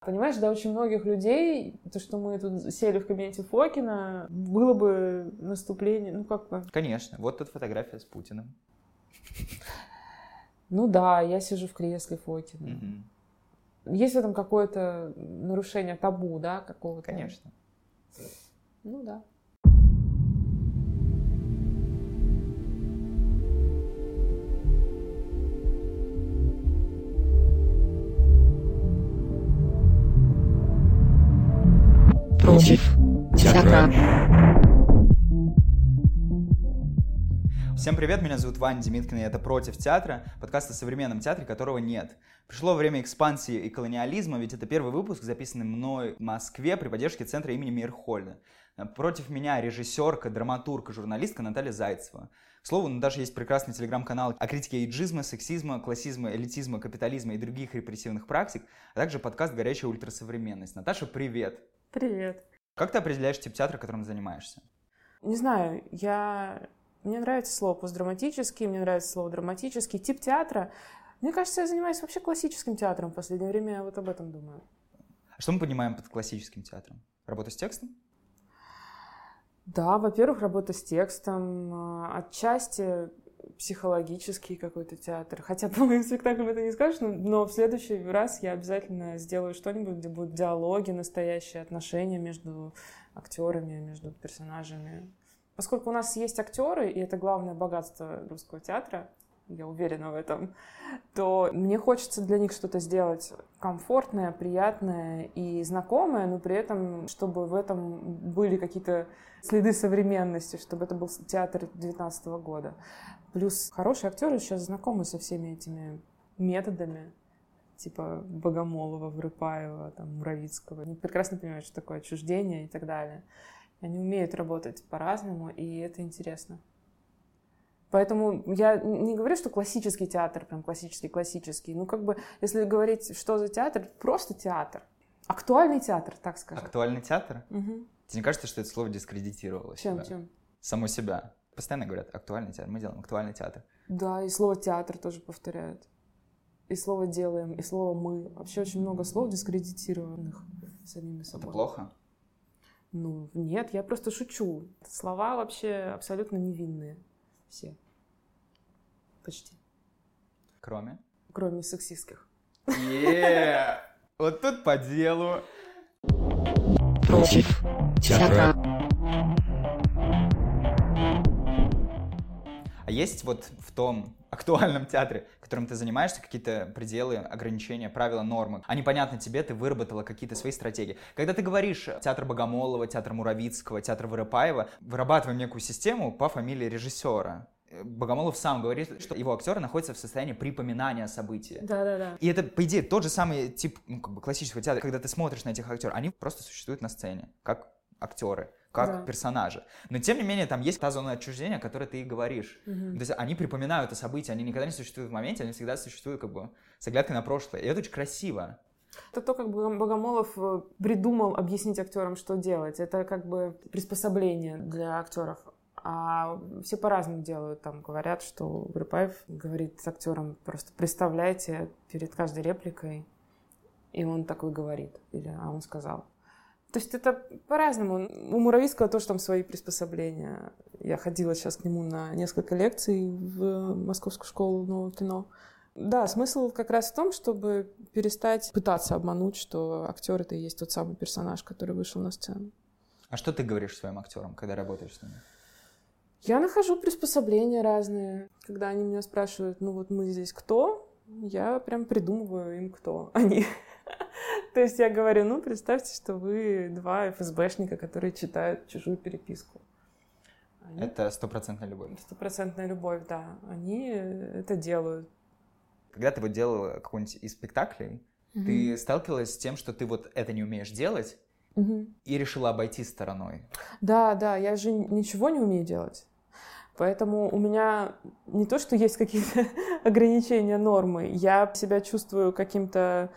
Понимаешь, для очень многих людей, то, что мы тут сели в кабинете Фокина, было бы наступление, ну как бы... Конечно, вот тут фотография с Путиным. Ну да, я сижу в кресле Фокина. Угу. Есть в этом какое-то нарушение табу, да, какого-то? Конечно. Ну да. Против театра. Всем привет, меня зовут Ваня Демиткин, и это «Против театра», подкаст о современном театре, которого нет. Пришло время экспансии и колониализма, ведь это первый выпуск, записанный мной в Москве при поддержке центра имени Мирхольда. Против меня режиссерка, драматург и журналистка Наталья Зайцева. К слову, ну, даже есть прекрасный телеграм-канал о критике эйджизма, сексизма, классизма, элитизма, капитализма и других репрессивных практик, а также подкаст «Горячая ультрасовременность». Наташа, привет! Привет! Как ты определяешь тип театра, которым занимаешься? Не знаю, я... Мне нравится слово постдраматический, мне нравится слово драматический. Тип театра... Мне кажется, я занимаюсь вообще классическим театром в последнее время, я вот об этом думаю. А что мы понимаем под классическим театром? Работа с текстом? Да, во-первых, работа с текстом, а, отчасти психологический какой-то театр. Хотя по моим спектаклям это не скажешь, но, но в следующий раз я обязательно сделаю что-нибудь, где будут диалоги, настоящие отношения между актерами, между персонажами. Поскольку у нас есть актеры, и это главное богатство русского театра, я уверена в этом, то мне хочется для них что-то сделать комфортное, приятное и знакомое, но при этом, чтобы в этом были какие-то следы современности, чтобы это был театр 19 года. Плюс хорошие актеры сейчас знакомы со всеми этими методами, типа Богомолова, Врыпаева, там, Муравицкого. Они прекрасно понимают, что такое отчуждение и так далее. Они умеют работать по-разному, и это интересно. Поэтому я не говорю, что классический театр, прям классический-классический. Ну, как бы, если говорить, что за театр, просто театр. Актуальный театр, так скажем. Актуальный театр? Угу. Тебе не кажется, что это слово дискредитировало чем, себя? Чем? Само себя. Постоянно говорят актуальный театр. Мы делаем актуальный театр. Да, и слово театр тоже повторяют. И слово делаем, и слово мы. Вообще очень много слов дискредитированных самими собой. Это плохо? Ну, нет, я просто шучу. Слова вообще абсолютно невинные. Все. Почти. Кроме? Кроме сексистских. Yeah! Вот тут по делу. Против театра. А есть вот в том актуальном театре, которым ты занимаешься, какие-то пределы, ограничения, правила, нормы? А непонятно тебе, ты выработала какие-то свои стратегии. Когда ты говоришь театр Богомолова, театр Муравицкого, театр Воропаева, вырабатываем некую систему по фамилии режиссера. Богомолов сам говорит, что его актеры находятся в состоянии припоминания события. Да, да, да. И это, по идее, тот же самый тип ну, как бы классического театра, когда ты смотришь на этих актеров, они просто существуют на сцене, как актеры как да. персонажи. Но тем не менее, там есть та зона отчуждения, о которой ты и говоришь. Угу. То есть они припоминают о событии, они никогда не существуют в моменте, они всегда существуют как бы с оглядкой на прошлое. И это очень красиво. Это то, как Богомолов э, придумал объяснить актерам, что делать. Это как бы приспособление для актеров. А все по-разному делают. Там говорят, что Грипаев говорит актерам, просто представляйте перед каждой репликой, и он такой говорит. Или, а он сказал. То есть это по-разному. У Муравийского тоже там свои приспособления. Я ходила сейчас к нему на несколько лекций в Московскую школу нового кино. Да, смысл как раз в том, чтобы перестать пытаться обмануть, что актер это и есть тот самый персонаж, который вышел на сцену. А что ты говоришь своим актерам, когда работаешь с ними? Я нахожу приспособления разные. Когда они меня спрашивают, ну вот мы здесь кто, я прям придумываю им, кто они. То есть я говорю, ну, представьте, что вы два ФСБшника, которые читают чужую переписку. Они... Это стопроцентная любовь. Стопроцентная любовь, да. Они это делают. Когда ты вот делала какой-нибудь из спектаклей, угу. ты сталкивалась с тем, что ты вот это не умеешь делать, угу. и решила обойти стороной. Да, да, я же ничего не умею делать. Поэтому у меня не то, что есть какие-то ограничения нормы, я себя чувствую каким-то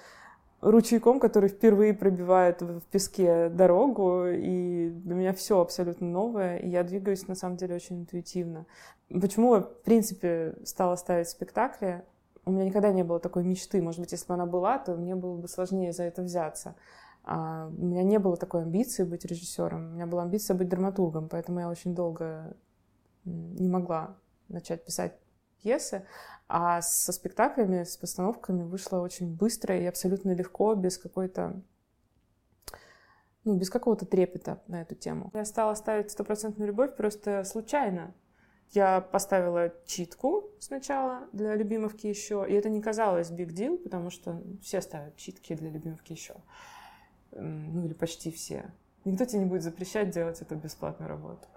ручейком, который впервые пробивает в песке дорогу, и для меня все абсолютно новое, и я двигаюсь на самом деле очень интуитивно. Почему я, в принципе, стала ставить спектакли? У меня никогда не было такой мечты. Может быть, если бы она была, то мне было бы сложнее за это взяться. А у меня не было такой амбиции быть режиссером. У меня была амбиция быть драматургом, поэтому я очень долго не могла начать писать пьесы. А со спектаклями, с постановками вышло очень быстро и абсолютно легко, без какой-то ну, без какого-то трепета на эту тему. Я стала ставить стопроцентную любовь просто случайно. Я поставила читку сначала для любимовки еще, и это не казалось big deal, потому что все ставят читки для любимовки еще. Ну или почти все. Никто тебе не будет запрещать делать эту бесплатную работу.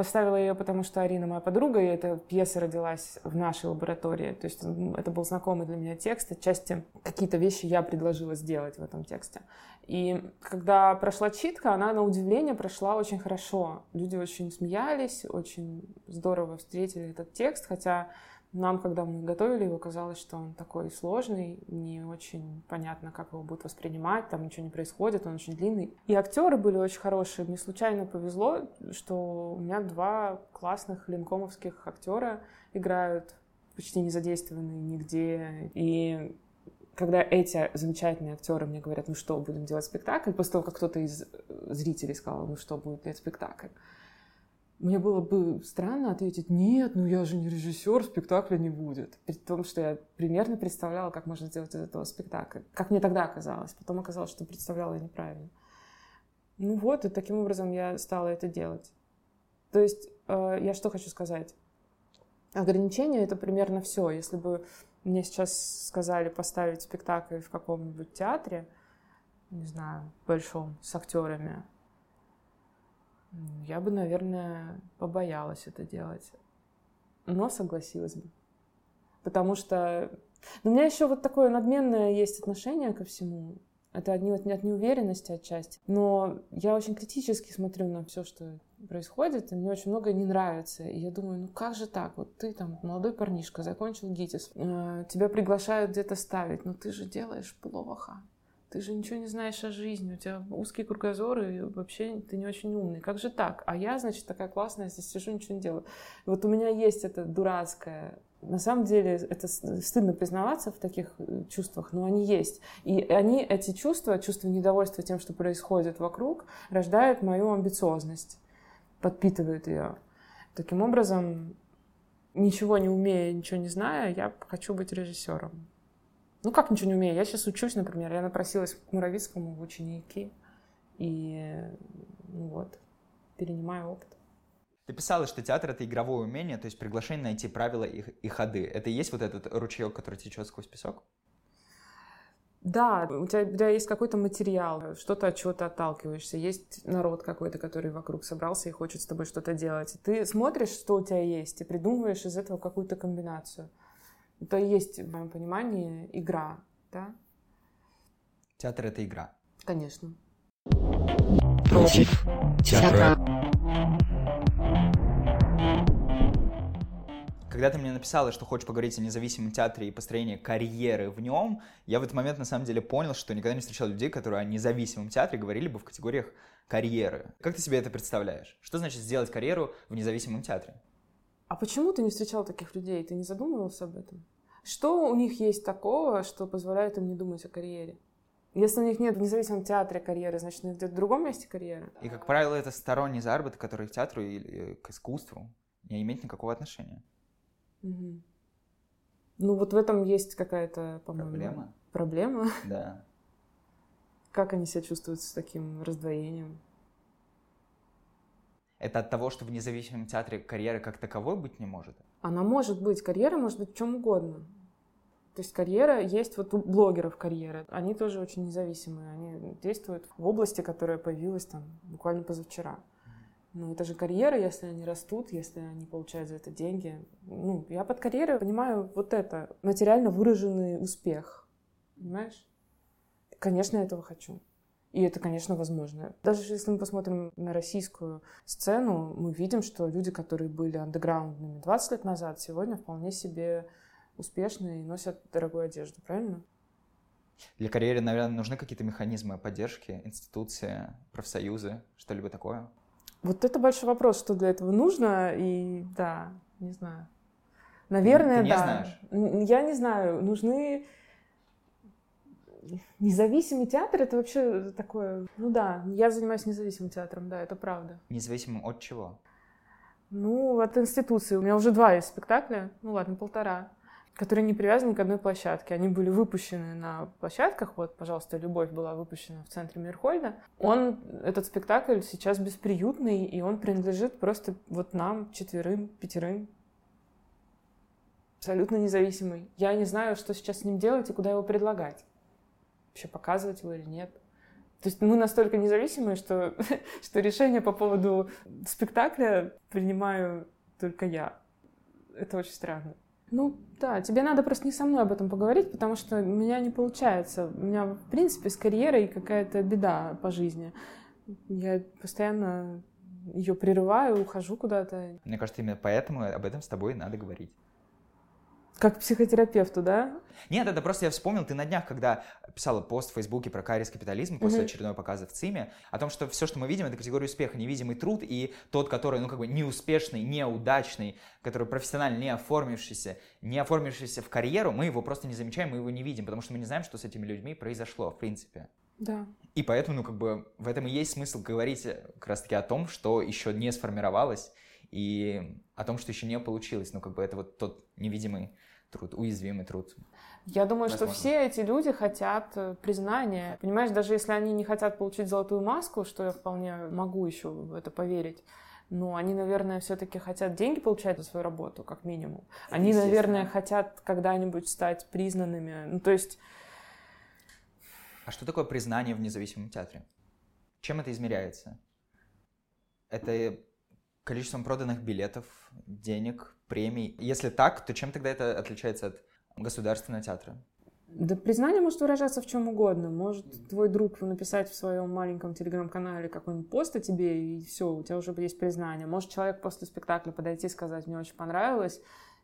Поставила ее, потому что Арина моя подруга, и эта пьеса родилась в нашей лаборатории. То есть это был знакомый для меня текст, отчасти какие-то вещи я предложила сделать в этом тексте. И когда прошла читка, она на удивление прошла очень хорошо. Люди очень смеялись, очень здорово встретили этот текст, хотя нам, когда мы готовили его, казалось, что он такой сложный, не очень понятно, как его будут воспринимать, там ничего не происходит, он очень длинный. И актеры были очень хорошие. Мне случайно повезло, что у меня два классных линкомовских актера играют, почти не задействованные нигде. И когда эти замечательные актеры мне говорят, ну что, будем делать спектакль, после того, как кто-то из зрителей сказал, ну что, будет делать спектакль, мне было бы странно ответить, нет, ну я же не режиссер, спектакля не будет. При том, что я примерно представляла, как можно сделать из этого спектакль. Как мне тогда казалось. Потом оказалось, что представляла я неправильно. Ну вот, и таким образом я стала это делать. То есть э, я что хочу сказать? Ограничения — это примерно все. Если бы мне сейчас сказали поставить спектакль в каком-нибудь театре, не знаю, большом, с актерами, я бы, наверное, побоялась это делать. Но согласилась бы. Потому что ну, у меня еще вот такое надменное есть отношение ко всему. Это от, от, от неуверенности отчасти. Но я очень критически смотрю на все, что происходит, и мне очень многое не нравится. И я думаю, ну как же так? Вот ты там молодой парнишка, закончил ГИТИС, э, тебя приглашают где-то ставить, но ты же делаешь плохо ты же ничего не знаешь о жизни, у тебя узкий кругозор, и вообще ты не очень умный. Как же так? А я, значит, такая классная, здесь сижу, ничего не делаю. И вот у меня есть это дурацкое на самом деле это стыдно признаваться в таких э, чувствах, но они есть. И они, эти чувства, чувство недовольства тем, что происходит вокруг, рождают мою амбициозность, подпитывают ее. Таким образом, ничего не умея, ничего не зная, я хочу быть режиссером. Ну, как ничего не умею? Я сейчас учусь, например. Я напросилась к Муравицкому в ученики. И ну вот, перенимаю опыт. Ты писала, что театр — это игровое умение, то есть приглашение найти правила и, и ходы. Это и есть вот этот ручеек, который течет сквозь песок? Да, у тебя, у тебя есть какой-то материал, что-то от чего-то отталкиваешься, есть народ какой-то, который вокруг собрался и хочет с тобой что-то делать. Ты смотришь, что у тебя есть, и придумываешь из этого какую-то комбинацию. Это и есть, в моем понимании, игра, да? Театр — это игра. Конечно. Против театра. Когда ты мне написала, что хочешь поговорить о независимом театре и построении карьеры в нем, я в этот момент на самом деле понял, что никогда не встречал людей, которые о независимом театре говорили бы в категориях карьеры. Как ты себе это представляешь? Что значит сделать карьеру в независимом театре? А почему ты не встречал таких людей? Ты не задумывался об этом? Что у них есть такого, что позволяет им не думать о карьере? Если у них нет в независимом театре карьеры, значит, у них где-то в другом месте карьера. И, как правило, это сторонний заработок, который к театру или к искусству не имеет никакого отношения. Угу. Ну, вот в этом есть какая-то, по-моему... Проблема? Проблема? Да. Как они себя чувствуют с таким раздвоением? Это от того, что в независимом театре карьеры как таковой быть не может? Она может быть, карьера может быть в чем угодно. То есть карьера есть вот у блогеров карьера. Они тоже очень независимые. Они действуют в области, которая появилась там буквально позавчера. Но это же карьера, если они растут, если они получают за это деньги. Ну, я под карьерой понимаю вот это, материально выраженный успех. Понимаешь? Конечно, я этого хочу. И это, конечно, возможно. Даже если мы посмотрим на российскую сцену, мы видим, что люди, которые были андеграундными 20 лет назад, сегодня вполне себе успешны и носят дорогую одежду, правильно? Для карьеры, наверное, нужны какие-то механизмы поддержки, институции, профсоюзы, что-либо такое? Вот это большой вопрос, что для этого нужно, и да, не знаю. Наверное, Ты не да. знаешь? Я не знаю, нужны независимый театр, это вообще такое, ну да, я занимаюсь независимым театром, да, это правда. Независимо от чего? Ну, от институции. У меня уже два есть спектакля, ну ладно, полтора, которые не привязаны к одной площадке. Они были выпущены на площадках. Вот, пожалуйста, «Любовь» была выпущена в центре Мирхольда. Он, этот спектакль сейчас бесприютный, и он принадлежит просто вот нам, четверым, пятерым. Абсолютно независимый. Я не знаю, что сейчас с ним делать и куда его предлагать. Вообще показывать его или нет. То есть мы настолько независимые, что, что решение по поводу спектакля принимаю только я. Это очень странно. Ну да, тебе надо просто не со мной об этом поговорить, потому что у меня не получается. У меня, в принципе, с карьерой какая-то беда по жизни. Я постоянно ее прерываю, ухожу куда-то. Мне кажется, именно поэтому об этом с тобой надо говорить. Как психотерапевту, да? Нет, это просто я вспомнил, ты на днях, когда писала пост в Фейсбуке про кариес капитализм после Мгм. очередного показа в ЦИМе, о том, что все, что мы видим, это категория успеха, невидимый труд, и тот, который, ну, как бы неуспешный, неудачный, который профессионально не оформившийся, не оформившийся в карьеру, мы его просто не замечаем, мы его не видим, потому что мы не знаем, что с этими людьми произошло, в принципе. Да. И поэтому, ну, как бы, в этом и есть смысл говорить э, как раз-таки о том, что еще не сформировалось, и о том, что еще не получилось. Ну, как бы, это вот тот невидимый труд, уязвимый труд. Я думаю, что Возможно. все эти люди хотят э, признания. Понимаешь, даже если они не хотят получить золотую маску, что я вполне могу еще в это поверить, но они, наверное, все-таки хотят деньги получать за свою работу, как минимум. Они, наверное, хотят когда-нибудь стать признанными. Ну, то есть, А что такое признание в независимом театре? Чем это измеряется? Это количеством проданных билетов, денег, премий? Если так, то чем тогда это отличается от государственного театра? да признание может выражаться в чем угодно. Может твой друг написать в своем маленьком телеграм-канале какой-нибудь пост о тебе, и все, у тебя уже есть признание. Может человек после спектакля подойти и сказать, мне очень понравилось,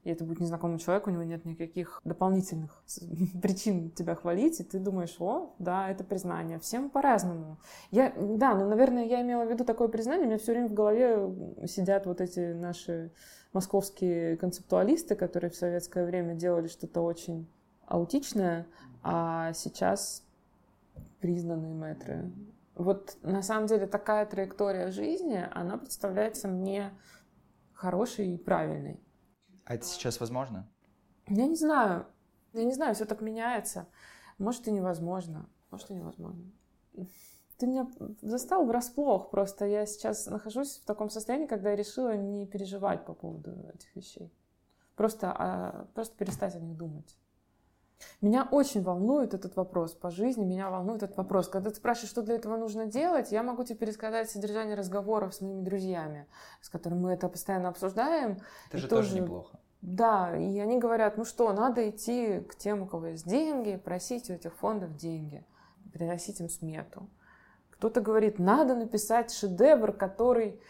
и это будет незнакомый человек, у него нет никаких дополнительных причин тебя хвалить, и ты думаешь, о, да, это признание. Всем по-разному. Я, да, ну, наверное, я имела в виду такое признание, у меня все время в голове сидят вот эти наши московские концептуалисты, которые в советское время делали что-то очень аутичное, а сейчас признанные мэтры. Вот на самом деле такая траектория жизни, она представляется мне хорошей и правильной. А это сейчас возможно? Я не знаю. Я не знаю, все так меняется. Может и невозможно. Может и невозможно. Ты меня застал врасплох. Просто я сейчас нахожусь в таком состоянии, когда я решила не переживать по поводу этих вещей. Просто, а, просто перестать о них думать. Меня очень волнует этот вопрос по жизни, меня волнует этот вопрос. Когда ты спрашиваешь, что для этого нужно делать, я могу тебе пересказать содержание разговоров с моими друзьями, с которыми мы это постоянно обсуждаем. Это же тоже тоже- неплохо. Да, и они говорят, ну что, надо идти к тем, у кого есть деньги, просить у этих фондов деньги, приносить им смету. Кто-то говорит, надо написать шедевр, который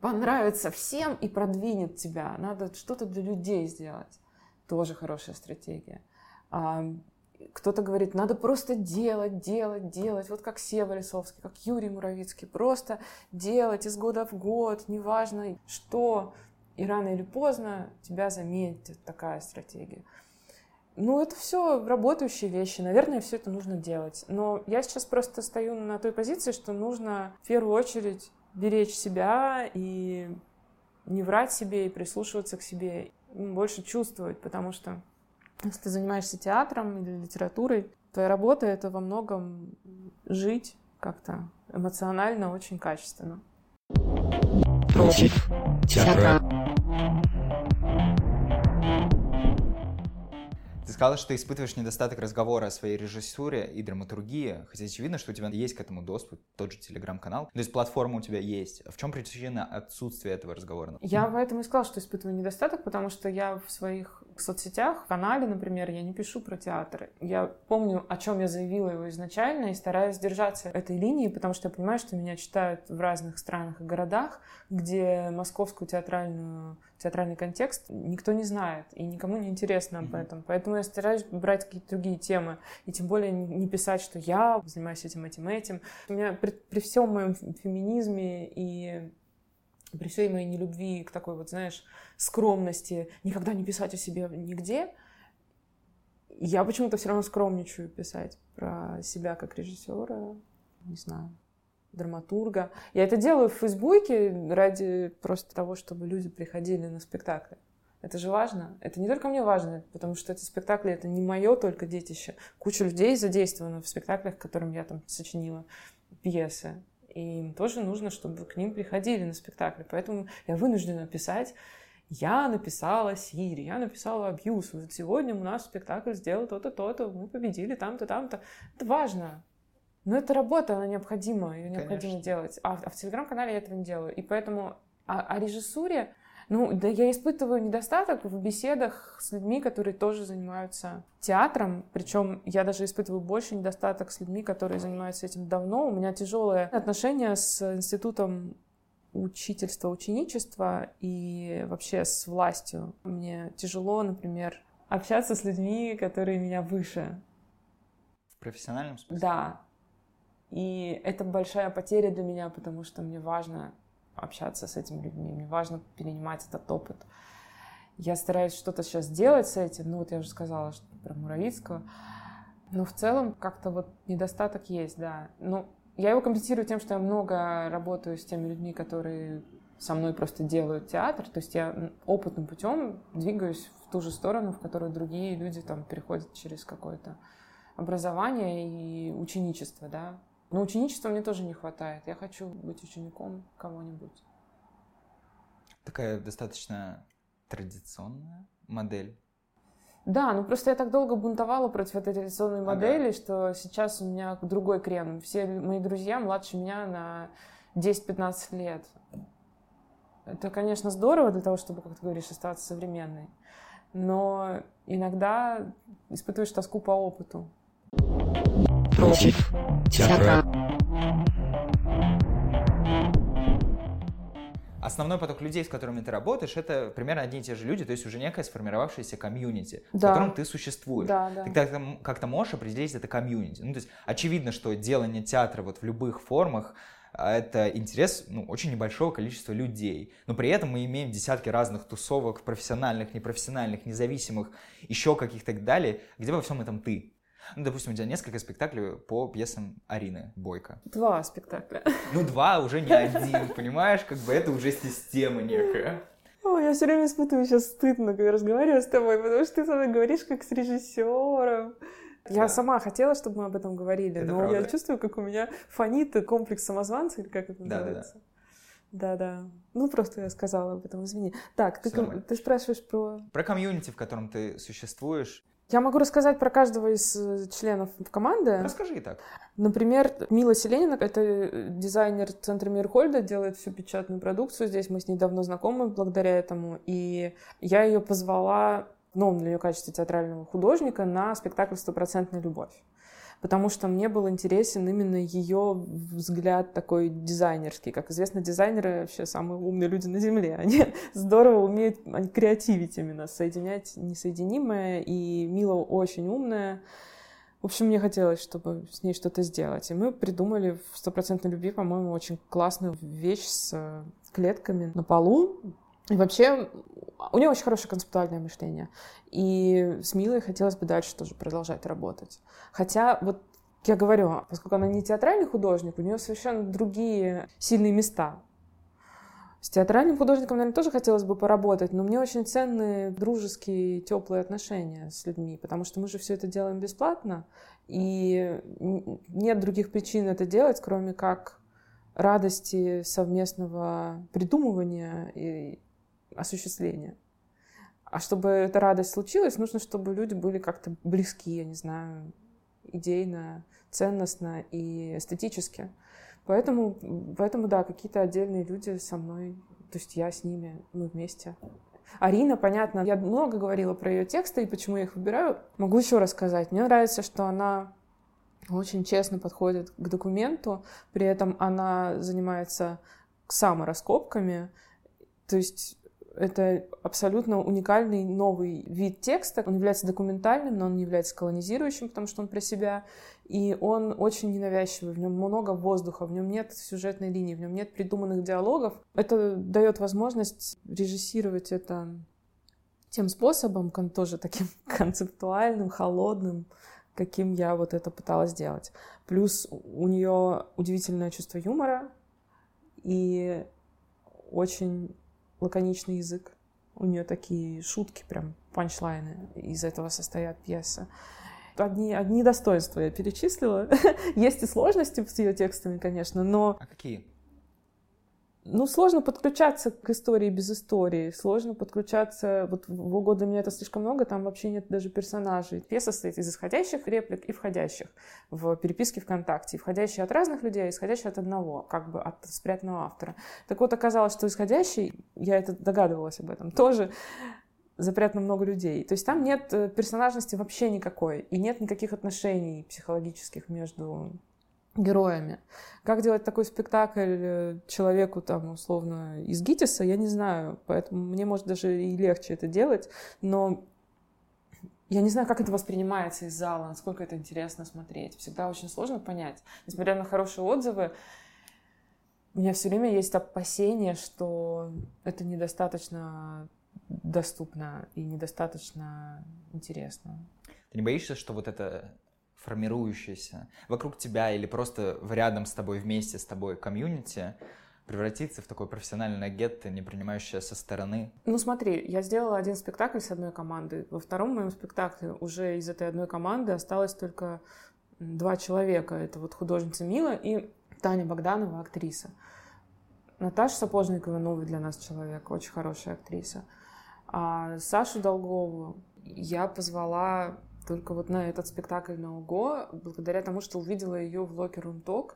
понравится всем и продвинет тебя. Надо что-то для людей сделать. Тоже хорошая стратегия. Кто-то говорит, надо просто делать, делать, делать. Вот как Сева Лисовский, как Юрий Муравицкий. Просто делать из года в год, неважно что. И рано или поздно тебя заметит такая стратегия. Ну, это все работающие вещи. Наверное, все это нужно делать. Но я сейчас просто стою на той позиции, что нужно в первую очередь беречь себя и не врать себе, и прислушиваться к себе, больше чувствовать, потому что если ты занимаешься театром или литературой, твоя работа — это во многом жить как-то эмоционально очень качественно. Против театра. Сказала, что ты испытываешь недостаток разговора о своей режиссуре и драматургии, хотя очевидно, что у тебя есть к этому доступ, тот же телеграм-канал, то есть платформа у тебя есть. В чем причина отсутствия этого разговора? Я поэтому и сказала, что испытываю недостаток, потому что я в своих соцсетях, в канале, например, я не пишу про театр. Я помню, о чем я заявила его изначально, и стараюсь держаться этой линии, потому что я понимаю, что меня читают в разных странах и городах, где московскую театральную, театральный контекст никто не знает, и никому не интересно об этом. Поэтому я стараюсь брать какие-то другие темы, и тем более не не писать, что я занимаюсь этим, этим, этим. У меня при, при всем моем феминизме и при всей моей нелюбви к такой вот, знаешь, скромности, никогда не писать о себе нигде, я почему-то все равно скромничаю писать про себя как режиссера, не знаю, драматурга. Я это делаю в Фейсбуке ради просто того, чтобы люди приходили на спектакли. Это же важно. Это не только мне важно, потому что эти спектакли — это не мое только детище. Куча людей задействована в спектаклях, которым я там сочинила пьесы. И им тоже нужно, чтобы к ним приходили на спектакли. Поэтому я вынуждена писать я написала Сири, я написала Абьюз. Вот сегодня у нас спектакль сделал то-то, то-то, мы победили там-то, там-то. Это важно. Но это работа, она необходима, ее необходимо делать. А, а в телеграм-канале я этого не делаю. И поэтому о, о режиссуре, ну, да, я испытываю недостаток в беседах с людьми, которые тоже занимаются театром. Причем я даже испытываю больше недостаток с людьми, которые занимаются этим давно. У меня тяжелые отношения с институтом учительства, ученичества и вообще с властью. Мне тяжело, например, общаться с людьми, которые меня выше. В профессиональном смысле? Да. И это большая потеря для меня, потому что мне важно общаться с этими людьми, мне важно перенимать этот опыт. Я стараюсь что-то сейчас делать с этим, ну вот я уже сказала что про Муравицкого, но в целом как-то вот недостаток есть, да. Ну, я его компенсирую тем, что я много работаю с теми людьми, которые со мной просто делают театр. То есть я опытным путем двигаюсь в ту же сторону, в которую другие люди там переходят через какое-то образование и ученичество, да. Но ученичества мне тоже не хватает. Я хочу быть учеником кого-нибудь. Такая достаточно традиционная модель да, ну просто я так долго бунтовала против этой традиционной ага. модели, что сейчас у меня другой крем. Все мои друзья младше меня на 10-15 лет. Это, конечно, здорово для того, чтобы, как ты говоришь, оставаться современной. Но иногда испытываешь тоску по опыту. Против театра. основной поток людей, с которыми ты работаешь, это примерно одни и те же люди, то есть уже некая сформировавшаяся комьюнити, да. в котором ты существуешь. Да, да. Ты как-то, как-то можешь определить это комьюнити. Ну, то есть очевидно, что делание театра вот в любых формах а, это интерес ну, очень небольшого количества людей. Но при этом мы имеем десятки разных тусовок, профессиональных, непрофессиональных, независимых, еще каких-то и так далее. Где во всем этом ты? Ну, допустим, у тебя несколько спектаклей по пьесам Арины Бойко. Два спектакля. Ну, два уже не один, понимаешь? Как бы это уже система некая. О, я все время испытываю сейчас стыдно, когда разговариваю с тобой, потому что ты со мной говоришь как с режиссером. Я да. сама хотела, чтобы мы об этом говорили, это но правда. я чувствую, как у меня фонит комплекс самозванца, или как это да, называется. Да, да. Да, Ну, просто я сказала об этом, извини. Так, ты, ты спрашиваешь про... Про комьюнити, в котором ты существуешь. Я могу рассказать про каждого из э, членов команды. Расскажи и так. Например, Мила Селенина, это э, дизайнер центра Мирхольда, делает всю печатную продукцию здесь. Мы с ней давно знакомы благодаря этому. И я ее позвала в новом для нее качестве театрального художника на спектакль «Стопроцентная любовь» потому что мне был интересен именно ее взгляд такой дизайнерский. Как известно, дизайнеры вообще самые умные люди на Земле. Они здорово умеют они креативить именно, соединять несоединимое, и Мила очень умная. В общем, мне хотелось, чтобы с ней что-то сделать. И мы придумали в «Стопроцентной любви», по-моему, очень классную вещь с клетками на полу, и вообще, у нее очень хорошее концептуальное мышление. И с Милой хотелось бы дальше тоже продолжать работать. Хотя, вот я говорю, поскольку она не театральный художник, у нее совершенно другие сильные места. С театральным художником, наверное, тоже хотелось бы поработать, но мне очень ценны дружеские, теплые отношения с людьми, потому что мы же все это делаем бесплатно, и нет других причин это делать, кроме как радости совместного придумывания и осуществления. А чтобы эта радость случилась, нужно, чтобы люди были как-то близки, я не знаю, идейно, ценностно и эстетически. Поэтому, поэтому да, какие-то отдельные люди со мной, то есть я с ними, мы вместе. Арина, понятно, я много говорила про ее тексты и почему я их выбираю. Могу еще рассказать. Мне нравится, что она очень честно подходит к документу, при этом она занимается самораскопками, то есть Это абсолютно уникальный новый вид текста. Он является документальным, но он не является колонизирующим, потому что он про себя. И он очень ненавязчивый, в нем много воздуха, в нем нет сюжетной линии, в нем нет придуманных диалогов. Это дает возможность режиссировать это тем способом, тоже таким концептуальным, холодным, каким я вот это пыталась сделать. Плюс у нее удивительное чувство юмора и очень лаконичный язык. У нее такие шутки, прям панчлайны. Из этого состоят пьесы. Одни, одни достоинства я перечислила. Есть и сложности с ее текстами, конечно, но... А какие? Ну, сложно подключаться к истории без истории, сложно подключаться, вот в угоду для меня это слишком много, там вообще нет даже персонажей. Пьеса состоит из исходящих реплик и входящих в переписке ВКонтакте, входящие от разных людей, а исходящие от одного, как бы от спрятанного автора. Так вот, оказалось, что исходящий, я это догадывалась об этом, тоже запрятано много людей. То есть там нет э, персонажности вообще никакой, и нет никаких отношений психологических между героями. Как делать такой спектакль э, человеку, там, условно, из ГИТИСа, я не знаю. Поэтому мне, может, даже и легче это делать. Но я не знаю, как это воспринимается из зала, насколько это интересно смотреть. Всегда очень сложно понять. Несмотря на хорошие отзывы, у меня все время есть опасение, что это недостаточно доступно и недостаточно интересно. Ты не боишься, что вот это формирующееся вокруг тебя или просто рядом с тобой, вместе с тобой комьюнити превратиться в такое профессиональное гетто, не принимающее со стороны? Ну смотри, я сделала один спектакль с одной командой. Во втором моем спектакле уже из этой одной команды осталось только два человека. Это вот художница Мила и Таня Богданова, актриса. Наташа Сапожникова новый для нас человек, очень хорошая актриса. А Сашу Долгову я позвала только вот на этот спектакль на УГО, благодаря тому, что увидела ее в Room Talk.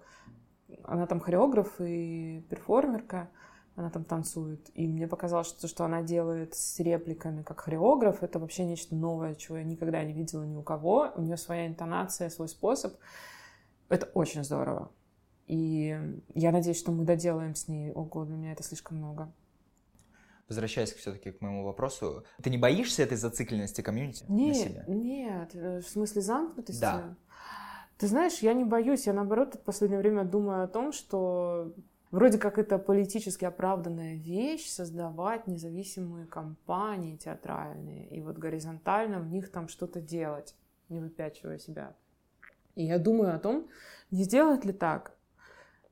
Она там хореограф и перформерка, она там танцует. И мне показалось, что то, что она делает с репликами как хореограф, это вообще нечто новое, чего я никогда не видела ни у кого. У нее своя интонация, свой способ. Это очень здорово. И я надеюсь, что мы доделаем с ней. Ого, для меня это слишком много возвращаясь все-таки к моему вопросу, ты не боишься этой зацикленности комьюнити нет, на себе? Нет, э, в смысле замкнутости? Да. Ты знаешь, я не боюсь, я наоборот в последнее время думаю о том, что вроде как это политически оправданная вещь создавать независимые компании театральные и вот горизонтально в них там что-то делать, не выпячивая себя. И я думаю о том, не сделать ли так,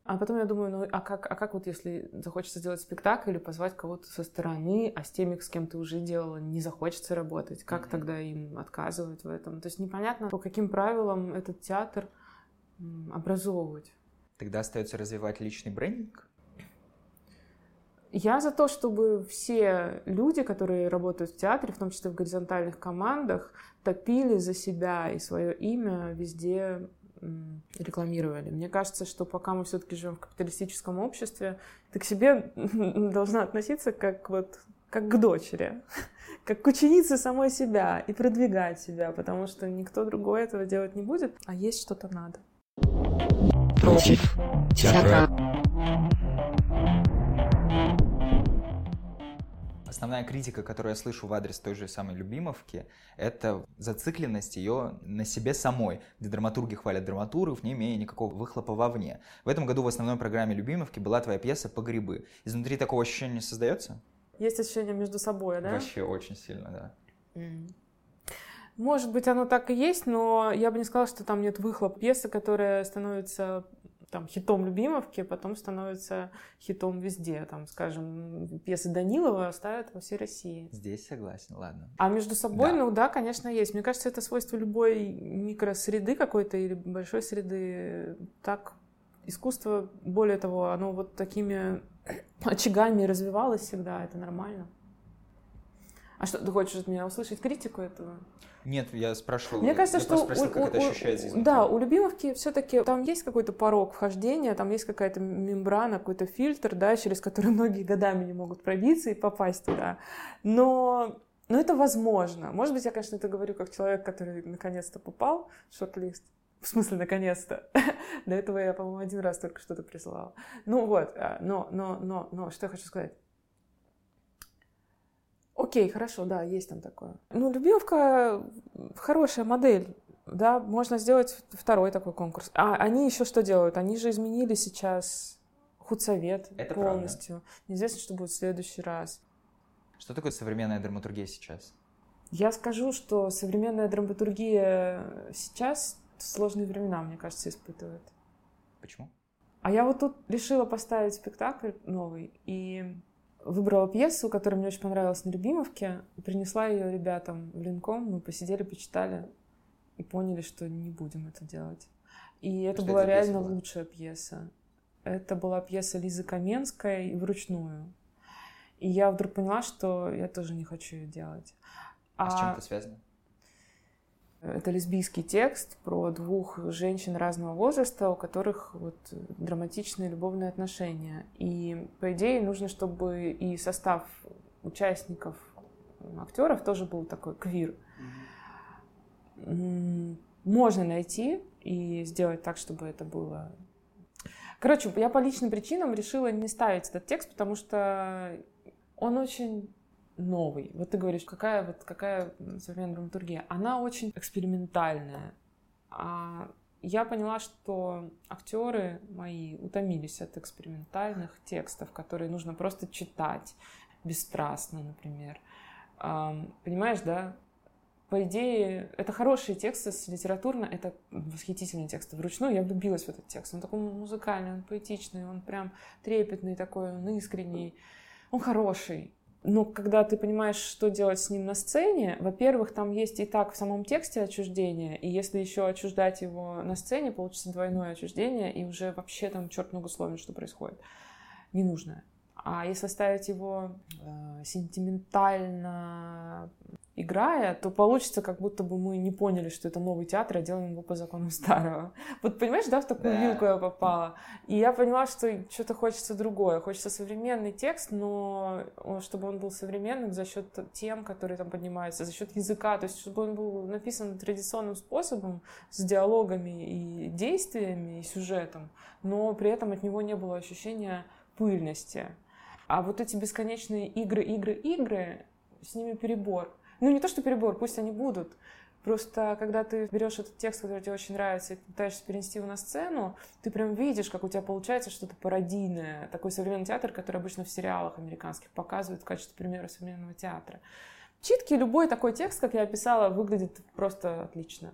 а потом я думаю, ну а как, а как вот если захочется сделать спектакль или позвать кого-то со стороны, а с теми, с кем ты уже делала, не захочется работать, как mm-hmm. тогда им отказывать в этом? То есть непонятно, по каким правилам этот театр образовывать. Тогда остается развивать личный брендинг? Я за то, чтобы все люди, которые работают в театре, в том числе в горизонтальных командах, топили за себя и свое имя везде рекламировали. Мне кажется, что пока мы все-таки живем в капиталистическом обществе, ты к себе должна относиться как вот как к дочери, как к ученице самой себя и продвигать себя, потому что никто другой этого делать не будет, а есть что-то надо. Против театра. Основная критика, которую я слышу в адрес той же самой Любимовки, это зацикленность ее на себе самой, где драматурги хвалят драматургов, не имея никакого выхлопа вовне. В этом году в основной программе Любимовки была твоя пьеса «По грибы». Изнутри такого ощущения не создается? Есть ощущение между собой, да? Вообще очень сильно, да. Может быть, оно так и есть, но я бы не сказала, что там нет выхлоп пьесы, которая становится там, хитом Любимовки, потом становится хитом везде. Там, скажем, пьесы Данилова ставят во всей России. Здесь согласен, ладно. А между собой, да. ну да, конечно, есть. Мне кажется, это свойство любой микросреды какой-то или большой среды. Так искусство, более того, оно вот такими очагами развивалось всегда, это нормально. А что, ты хочешь от меня услышать критику этого? Нет, я спрашивал. Мне кажется, я что спросил, у, как у, это ощущается. Изнутри. Да, у Любимовки все-таки там есть какой-то порог вхождения, там есть какая-то мембрана, какой-то фильтр, да, через который многие годами не могут пробиться и попасть туда. Но но это возможно. Может быть, я, конечно, это говорю как человек, который наконец-то попал в шорт-лист. В смысле, наконец-то. До этого я, по-моему, один раз только что-то присылала. Ну вот, а, но, но, но, но, что я хочу сказать. Окей, хорошо, да, есть там такое. Ну, Любимовка хорошая модель. Да, можно сделать второй такой конкурс. А они еще что делают? Они же изменили сейчас худсовет Это полностью. Неизвестно, что будет в следующий раз. Что такое современная драматургия сейчас? Я скажу, что современная драматургия сейчас сложные времена, мне кажется, испытывает. Почему? А я вот тут решила поставить спектакль новый и выбрала пьесу, которая мне очень понравилась на Любимовке, принесла ее ребятам в Линком. Мы посидели, почитали и поняли, что не будем это делать. И это Что была это пьеса реально была? лучшая пьеса. Это была пьеса Лизы Каменской вручную. И я вдруг поняла, что я тоже не хочу ее делать. А, с чем это связано? Это лесбийский текст про двух женщин разного возраста, у которых вот драматичные любовные отношения. И, по идее, нужно, чтобы и состав участников, актеров тоже был такой квир. Можно найти и сделать так, чтобы это было... Короче, я по личным причинам решила не ставить этот текст, потому что он очень новый. Вот ты говоришь, какая вот какая современная драматургия? Она очень экспериментальная. А я поняла, что актеры мои утомились от экспериментальных текстов, которые нужно просто читать бесстрастно, например. Понимаешь, да? По идее, это хорошие тексты с литературно, это восхитительные тексты. Вручную я влюбилась в этот текст. Он такой музыкальный, он поэтичный, он прям трепетный такой, он искренний. Он хороший. Но когда ты понимаешь, что делать с ним на сцене, во-первых, там есть и так в самом тексте отчуждение, и если еще отчуждать его на сцене, получится двойное отчуждение, и уже вообще там черт многословен, что происходит. Не нужно. А если ставить его э, сентиментально играя, то получится, как будто бы мы не поняли, что это новый театр, а делаем его по законам старого. Вот понимаешь, да, в такую Да. вилку я попала. И я поняла, что что-то хочется другое. Хочется современный текст, но чтобы он был современным за счет тем, которые там поднимаются, за счет языка, то есть чтобы он был написан традиционным способом, с диалогами и действиями, и сюжетом, но при этом от него не было ощущения пыльности. А вот эти бесконечные игры, игры, игры, с ними перебор. Ну, не то, что перебор, пусть они будут. Просто когда ты берешь этот текст, который тебе очень нравится, и пытаешься перенести его на сцену, ты прям видишь, как у тебя получается что-то пародийное. Такой современный театр, который обычно в сериалах американских показывают в качестве примера современного театра. Читки любой такой текст, как я описала, выглядит просто отлично.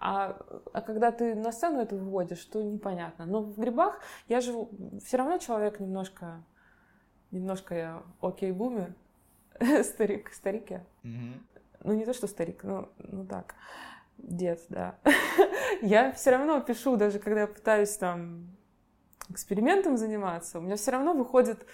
А, а когда ты на сцену это выводишь, то непонятно. Но в грибах я живу... Все равно человек немножко... Немножко я окей-бумер. Старик, старик я. Мгм. Ну, не то, что старик, ну, ну так, дед, да. я все равно пишу, даже когда я пытаюсь там экспериментом заниматься, у меня все равно выходит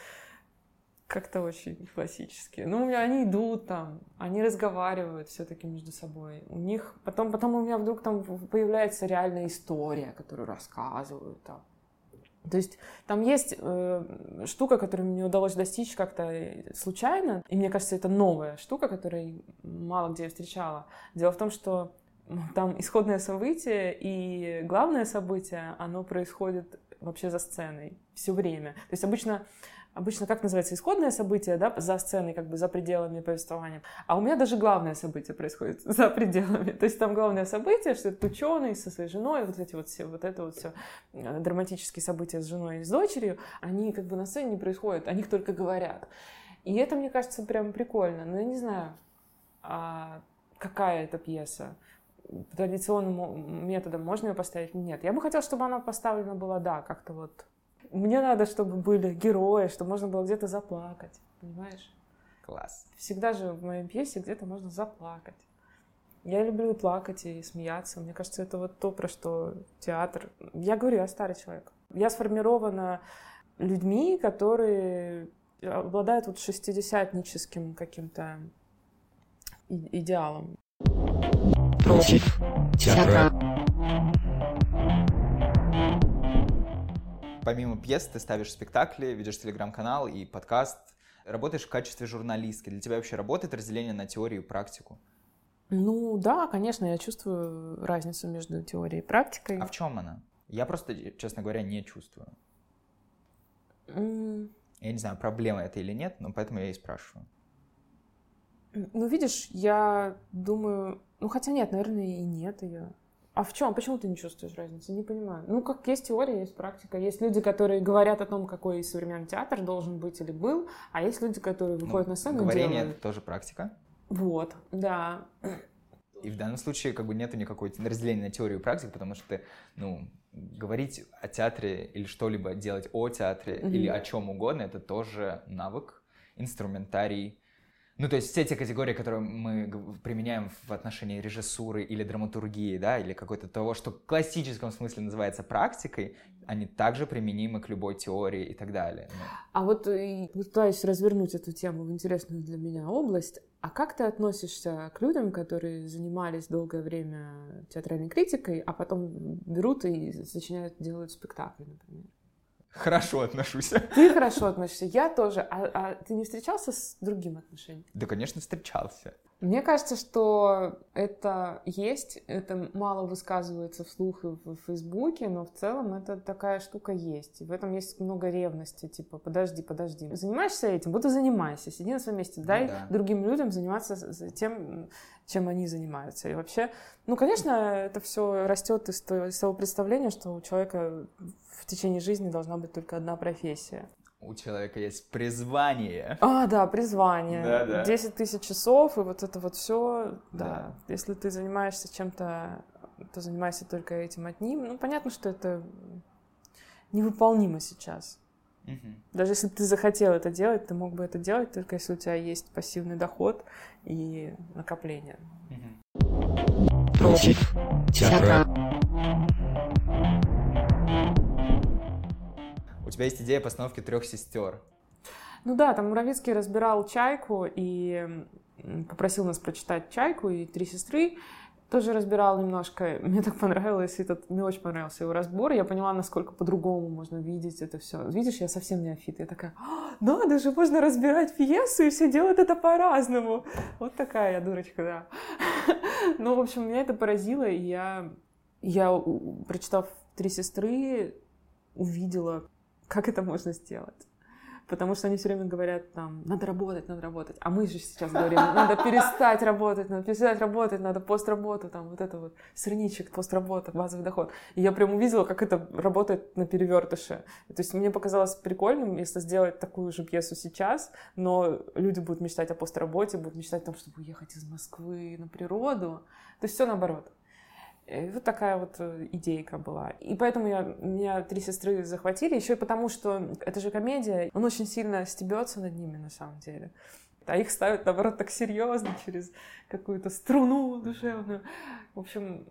как-то очень классически. Ну, у меня они идут там, они разговаривают все-таки между собой. У них потом, потом у меня вдруг там появляется реальная история, которую рассказывают там. То есть там есть э, штука, которую мне удалось достичь как-то случайно, и мне кажется, это новая штука, которую мало где я встречала. Дело в том, что там исходное событие и главное событие, оно происходит вообще за сценой все время. То есть обычно Обычно как называется исходное событие, да, за сценой, как бы за пределами повествования. А у меня даже главное событие происходит за пределами. То есть там главное событие, что это ученый со своей женой, вот эти вот все, вот это вот все э, драматические события с женой и с дочерью, они как бы на сцене не происходят, о них только говорят. И это, мне кажется, прям прикольно. Но я не знаю, а какая это пьеса. Традиционным методом можно ее поставить? Нет. Я бы хотела, чтобы она поставлена была, да, как-то вот мне надо, чтобы были герои, чтобы можно было где-то заплакать, понимаешь? Класс. Всегда же в моей пьесе где-то можно заплакать. Я люблю и плакать, и смеяться. Мне кажется, это вот то, про что театр... Я говорю, я старый человек. Я сформирована людьми, которые обладают вот шестидесятническим каким-то идеалом. Против театра. Помимо пьес ты ставишь спектакли, ведешь телеграм-канал и подкаст. Работаешь в качестве журналистки. Для тебя вообще работает разделение на теорию и практику? Ну да, конечно, я чувствую разницу между теорией и практикой. А в чем она? Я просто, честно говоря, не чувствую. М, Я не знаю, проблема это или нет, но поэтому я и спрашиваю. Ну, видишь, я думаю... Ну, хотя нет, наверное, и нет ее. А в чем? Почему ты не чувствуешь разницы? Не понимаю. Ну, как есть теория, есть практика. Есть люди, которые говорят о том, какой современный театр должен быть или был, а есть люди, которые выходят Ну, на сцену и Говорение делают. это тоже практика. Вот, да. И в данном случае как бы нету никакой разделения на теорию и практику, потому что ты, ну, говорить о театре или что-либо делать о театре Мгм. или о чем угодно, это тоже навык, инструментарий. Ну, то есть все те категории, которые мы применяем в отношении режиссуры или драматургии, да, или какой-то того, что в классическом смысле называется практикой, они также применимы к любой теории и так далее. Ну, А вот и пытаюсь развернуть эту тему в интересную для меня область. А как ты относишься к людям, которые занимались долгое время театральной критикой, а потом берут и сочиняют, делают спектакли, например? Хорошо отношусь. Ты хорошо относишься, я тоже. А, а ты не встречался с другим отношением? Да, конечно, встречался. Мне кажется, что это есть, это мало высказывается вслух и в Фейсбуке, но в целом это такая штука есть. И в этом есть много ревности, типа, подожди, подожди. Занимаешься этим, вот и занимайся, сиди на своем месте, дай да. другим людям заниматься тем, чем они занимаются. И вообще, ну, конечно, это все растет из того представления, что у человека в течение жизни должна быть только одна профессия. У человека есть призвание. А, да, призвание. Да-да. 10 тысяч часов, и вот это вот все, да. Да. Если ты занимаешься чем-то, то занимайся только этим одним. Ну, понятно, что это невыполнимо сейчас. Мгм. Даже если бы ты захотел это делать, ты мог бы это делать, только если у тебя есть пассивный доход и накопление. Против театра. Тебя есть идея постановки трех сестер. Ну да, там Муравицкий разбирал «Чайку» и попросил нас прочитать «Чайку» и «Три сестры». Тоже разбирал немножко. Мне так понравилось этот, мне очень понравился его разбор. Я поняла, насколько по-другому можно видеть это все. Видишь, я совсем неофит. Я такая, «А, надо же, можно разбирать пьесу, и все делают это по-разному. Вот такая я дурочка, да. Ну, в общем, меня это поразило, и я, я прочитав «Три сестры», увидела, как это можно сделать. Потому что они все время говорят там, надо работать, надо работать. А мы же сейчас говорим, надо перестать работать, надо перестать работать, надо постработу, там вот это вот, сырничек, постработа, базовый доход. И я прям увидела, как это работает на перевертыше. То есть мне показалось прикольным, если сделать такую же пьесу сейчас, но люди будут мечтать о постработе, будут мечтать о том, чтобы уехать из Москвы на природу. То есть все наоборот. Вот такая вот э, идейка была. И поэтому я, меня три сестры захватили, еще и потому, что это же комедия, он очень сильно стебется над ними на самом деле. А их ставят, наоборот, так серьезно, через какую-то струну душевную. В общем,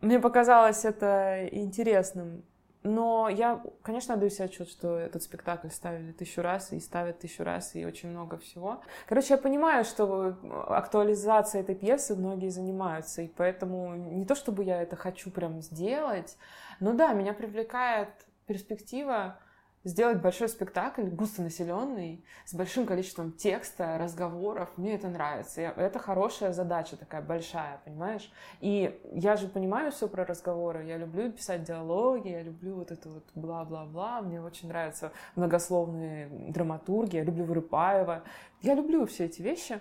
мне показалось это интересным. Но я, конечно, отдаю себе отчет, что этот спектакль ставили тысячу раз и ставят тысячу раз, и очень много всего. Короче, я понимаю, что актуализацией этой пьесы многие занимаются, и поэтому не то, чтобы я это хочу прям сделать, но да, меня привлекает перспектива сделать большой спектакль, густонаселенный, с большим количеством текста, разговоров. Мне это нравится. Это хорошая задача такая большая, понимаешь? И я же понимаю все про разговоры. Я люблю писать диалоги, я люблю вот это вот бла-бла-бла. Мне очень нравятся многословные драматурги. Я люблю Вырыпаева. Я люблю все эти вещи.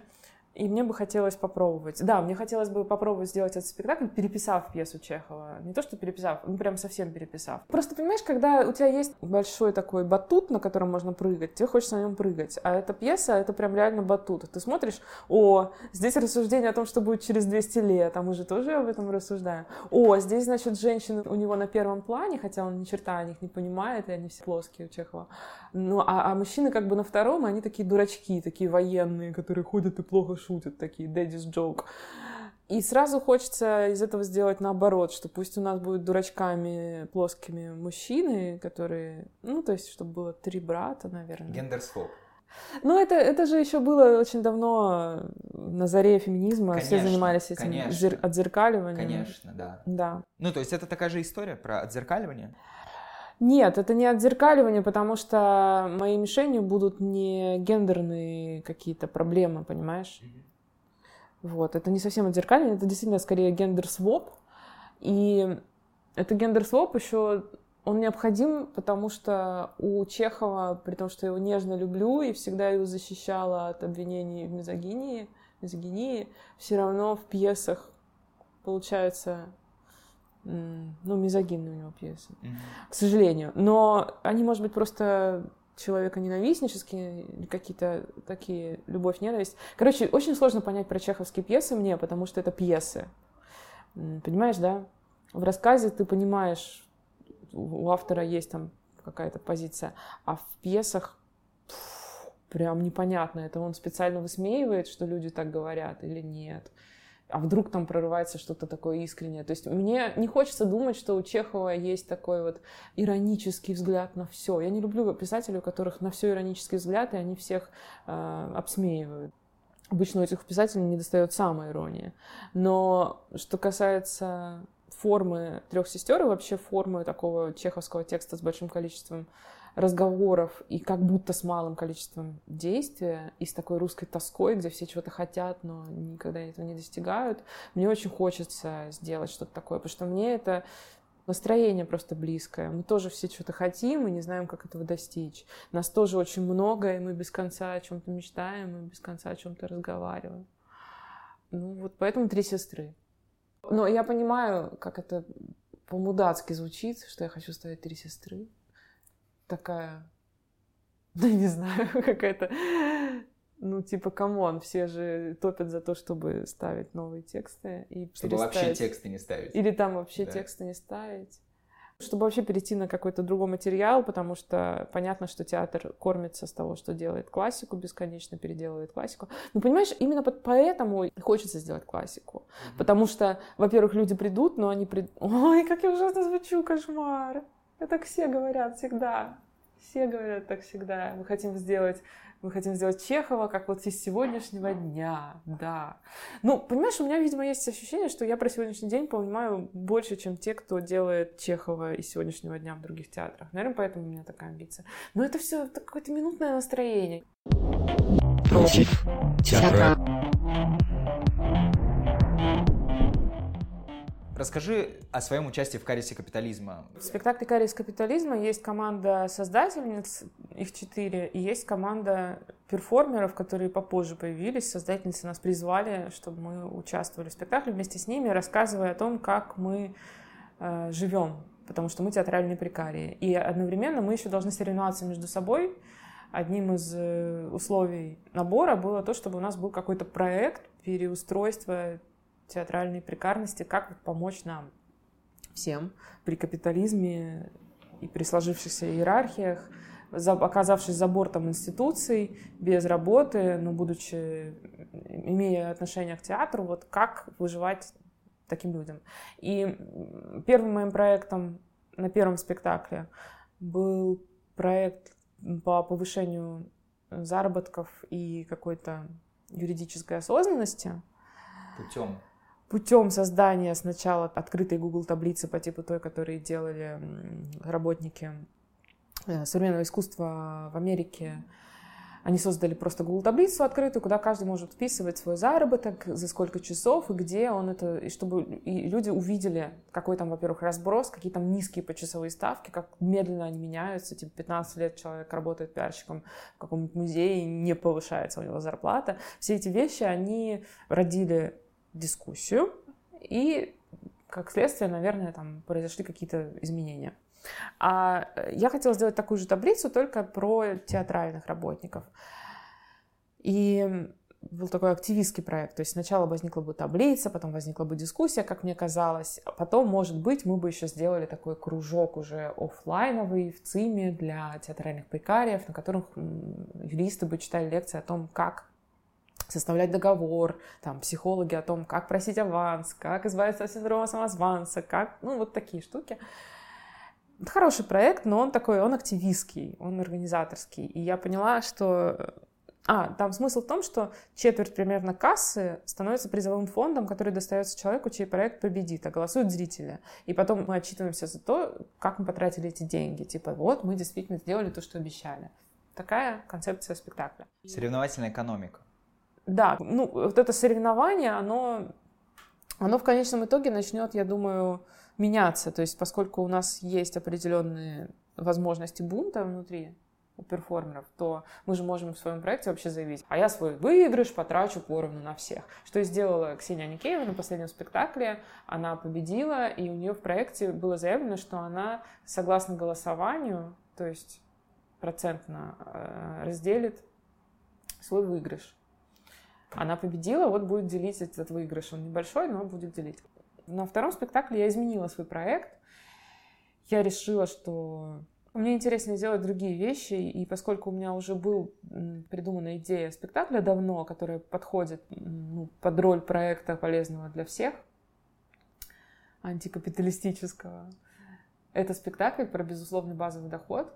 И мне бы хотелось попробовать. Да, мне хотелось бы попробовать сделать этот спектакль, переписав пьесу Чехова. Не то, что переписав, ну прям совсем переписав. Просто понимаешь, когда у тебя есть большой такой батут, на котором можно прыгать, тебе хочется на нем прыгать. А эта пьеса, это прям реально батут. Ты смотришь, о, здесь рассуждение о том, что будет через 200 лет, а мы же тоже об этом рассуждаем. О, здесь, значит, женщины у него на первом плане, хотя он ни черта о них не понимает, и они все плоские у Чехова. Ну, а, а мужчины как бы на втором, и они такие дурачки, такие военные, которые ходят и плохо шутят, такие daddy's joke. И сразу хочется из этого сделать наоборот, что пусть у нас будут дурачками плоскими мужчины, которые, ну, то есть, чтобы было три брата, наверное. Гендерсвоп. Ну, это, это же еще было очень давно, на заре феминизма, все Конечно, занимались этим конечно. зер- отзеркаливанием. Конечно, да. Да. Ну, то есть это такая же история про отзеркаливание? Нет, это не отзеркаливание, потому что моей мишенью будут не гендерные какие-то проблемы, понимаешь? Вот, это не совсем отзеркаливание, это действительно скорее гендер-своп. И это гендер-своп еще он необходим, потому что у Чехова, при том, что я его нежно люблю и всегда его защищала от обвинений в мизогинии, мизогинии, все равно в пьесах получается ну, мизогинные у него пьесы, mm-hmm. к сожалению. Но они, может быть, просто человека-ненавистнические, какие-то такие любовь-ненависть. Короче, очень сложно понять про чеховские пьесы мне, потому что это пьесы. Понимаешь, да? В рассказе ты понимаешь, у автора есть там какая-то позиция, а в пьесах прям непонятно, это он специально высмеивает, что люди так говорят или нет а вдруг там прорывается что-то такое искреннее. То есть мне не хочется думать, что у Чехова есть такой вот иронический взгляд на все. Я не люблю писателей, у которых на все иронический взгляд, и они всех э, обсмеивают. Обычно у этих писателей не достает самая ирония. Но что касается формы трех сестер и вообще формы такого чеховского текста с большим количеством разговоров и как будто с малым количеством действия и с такой русской тоской, где все чего-то хотят, но никогда этого не достигают. Мне очень хочется сделать что-то такое, потому что мне это настроение просто близкое. Мы тоже все что-то хотим и не знаем, как этого достичь. Нас тоже очень много, и мы без конца о чем-то мечтаем, и без конца о чем-то разговариваем. Ну вот поэтому три сестры. Но я понимаю, как это по-мудацки звучит, что я хочу ставить три сестры такая, ну, не знаю, какая-то, ну, типа, come on, все же топят за то, чтобы ставить новые тексты и Чтобы вообще тексты не ставить. Или там вообще да. тексты не ставить. Чтобы вообще перейти на какой-то другой материал, потому что понятно, что театр кормится с того, что делает классику, бесконечно переделывает классику. Но понимаешь, именно поэтому хочется сделать классику. Mm-hmm. Потому что, во-первых, люди придут, но они придут... Ой, как я ужасно звучу, кошмар! Это все говорят всегда. Все говорят так всегда. Мы хотим сделать мы хотим сделать Чехова, как вот из сегодняшнего дня, да. Ну, понимаешь, у меня, видимо, есть ощущение, что я про сегодняшний день понимаю больше, чем те, кто делает Чехова из сегодняшнего дня в других театрах. Наверное, поэтому у меня такая амбиция. Но это все какое-то минутное настроение. Против театра. Расскажи о своем участии в «Карисе капитализма». В спектакле «Карис капитализма» есть команда создательниц, их четыре, и есть команда перформеров, которые попозже появились. Создательницы нас призвали, чтобы мы участвовали в спектакле вместе с ними, рассказывая о том, как мы э, живем, потому что мы театральные прикарии. И одновременно мы еще должны соревноваться между собой. Одним из э, условий набора было то, чтобы у нас был какой-то проект переустройства театральной прикарности, как помочь нам всем при капитализме и при сложившихся иерархиях, оказавшись за бортом институций, без работы, но будучи, имея отношение к театру, вот как выживать таким людям. И первым моим проектом на первом спектакле был проект по повышению заработков и какой-то юридической осознанности. Путем путем создания сначала открытой Google таблицы по типу той, которые делали работники э, современного искусства в Америке, они создали просто Google таблицу открытую, куда каждый может вписывать свой заработок, за сколько часов и где он это, и чтобы и люди увидели, какой там, во-первых, разброс, какие там низкие почасовые ставки, как медленно они меняются, типа 15 лет человек работает пиарщиком в каком-нибудь музее, не повышается у него зарплата. Все эти вещи, они родили дискуссию, и как следствие, наверное, там произошли какие-то изменения. А я хотела сделать такую же таблицу, только про театральных работников. И был такой активистский проект. То есть сначала возникла бы таблица, потом возникла бы дискуссия, как мне казалось. А потом, может быть, мы бы еще сделали такой кружок уже офлайновый в ЦИМе для театральных прикариев, на которых юристы бы читали лекции о том, как составлять договор, там, психологи о том, как просить аванс, как избавиться от синдрома самозванца, как, ну, вот такие штуки. Это хороший проект, но он такой, он активистский, он организаторский. И я поняла, что... А, там смысл в том, что четверть примерно кассы становится призовым фондом, который достается человеку, чей проект победит, а голосуют зрители. И потом мы отчитываемся за то, как мы потратили эти деньги. Типа, вот, мы действительно сделали то, что обещали. Такая концепция спектакля. Соревновательная экономика. Да, ну, вот это соревнование, оно, оно в конечном итоге начнет, я думаю, меняться. То есть, поскольку у нас есть определенные возможности бунта внутри у перформеров, то мы же можем в своем проекте вообще заявить, а я свой выигрыш потрачу поровну на всех. Что и сделала Ксения Аникеева на последнем спектакле. Она победила, и у нее в проекте было заявлено, что она, согласно голосованию, то есть процентно э, разделит свой выигрыш. Она победила, вот будет делить этот выигрыш. Он небольшой, но будет делить. На втором спектакле я изменила свой проект. Я решила, что мне интереснее делать другие вещи, и поскольку у меня уже был придумана идея спектакля давно, которая подходит ну, под роль проекта полезного для всех, антикапиталистического, это спектакль про безусловный базовый доход,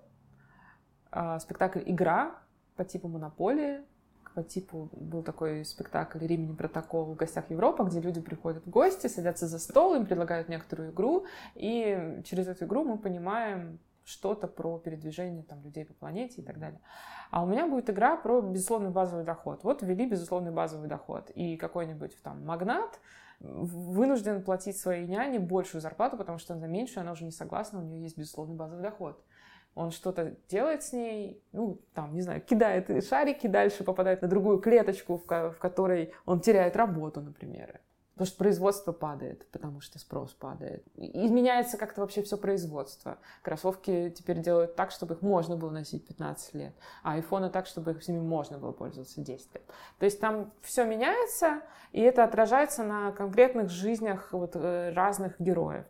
а, спектакль «Игра» по типу «Монополии», по типу был такой спектакль «Римини протокол» в гостях Европа, где люди приходят в гости, садятся за стол, им предлагают некоторую игру, и через эту игру мы понимаем, что-то про передвижение там, людей по планете и так далее. А у меня будет игра про безусловный базовый доход. Вот ввели безусловный базовый доход. И какой-нибудь там магнат вынужден платить своей няне большую зарплату, потому что за меньшую она уже не согласна, у нее есть безусловный базовый доход. Он что-то делает с ней, ну, там, не знаю, кидает шарики, дальше попадает на другую клеточку, в, которой он теряет работу, например. Потому что производство падает, потому что спрос падает. Изменяется как-то вообще все производство. Кроссовки теперь делают так, чтобы их можно было носить 15 лет, а айфоны так, чтобы их с ними можно было пользоваться 10 лет. То есть там все меняется, и это отражается на конкретных жизнях вот, э, разных героев.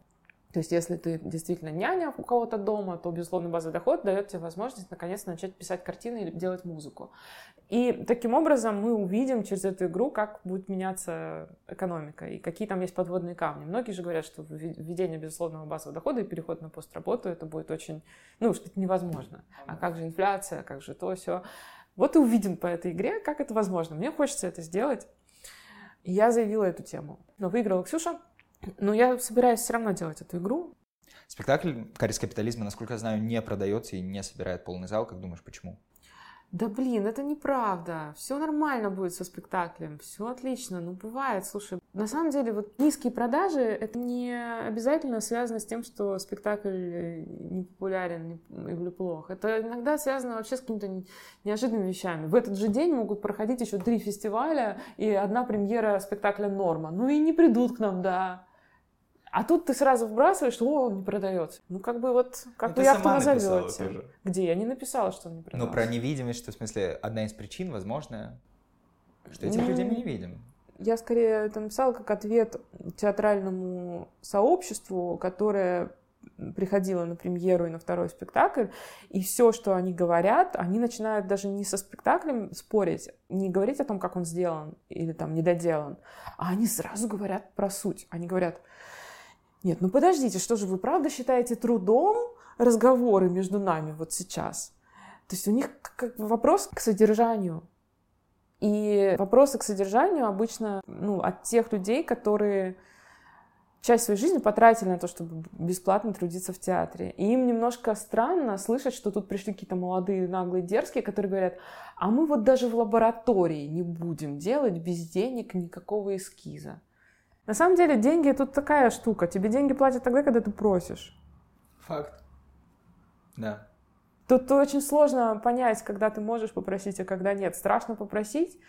То есть, если ты действительно няня у кого-то дома, то, безусловно, базовый доход дает тебе возможность наконец начать писать картины или делать музыку. И таким образом мы увидим через эту игру, как будет меняться экономика и какие там есть подводные камни. Многие же говорят, что введение безусловного базового дохода и переход на постработу это будет очень, ну, что это невозможно. А как же инфляция, как же то, все. Вот и увидим по этой игре, как это возможно. Мне хочется это сделать. Я заявила эту тему. Но выиграла Ксюша, но я собираюсь все равно делать эту игру. Спектакль «Карис капитализма», насколько я знаю, не продается и не собирает полный зал. Как думаешь, почему? Да блин, это неправда. Все нормально будет со спектаклем. Все отлично. Ну, бывает, слушай. На самом деле, вот низкие продажи это не обязательно связано с тем, что спектакль э, не популярен или плох. Это иногда связано вообще с какими-то неожиданными вещами. В этот же день могут проходить еще три фестиваля и одна премьера спектакля Норма. Ну и не придут к нам, да. А тут ты сразу вбрасываешь, что о, он не продается. Ну, как бы вот, как бы яхту на залете. Где? Я не написала, что он не продается. Ну, про невидимость, что в смысле одна из причин, возможно, что этих ну, людей мы не видим. Я скорее это написала как ответ театральному сообществу, которое приходила на премьеру и на второй спектакль, и все, что они говорят, они начинают даже не со спектаклем спорить, не говорить о том, как он сделан или там недоделан, а они сразу говорят про суть. Они говорят, нет, ну подождите, что же вы правда считаете трудом разговоры между нами вот сейчас? То есть у них как вопрос к содержанию. И вопросы к содержанию обычно ну, от тех людей, которые часть своей жизни потратили на то, чтобы бесплатно трудиться в театре. И им немножко странно слышать, что тут пришли какие-то молодые, наглые, дерзкие, которые говорят, а мы вот даже в лаборатории не будем делать без денег никакого эскиза. На самом деле деньги тут такая штука. Тебе деньги платят тогда, когда ты просишь. Факт. Да. Тут очень сложно понять, когда ты можешь попросить, а когда нет. Страшно попросить,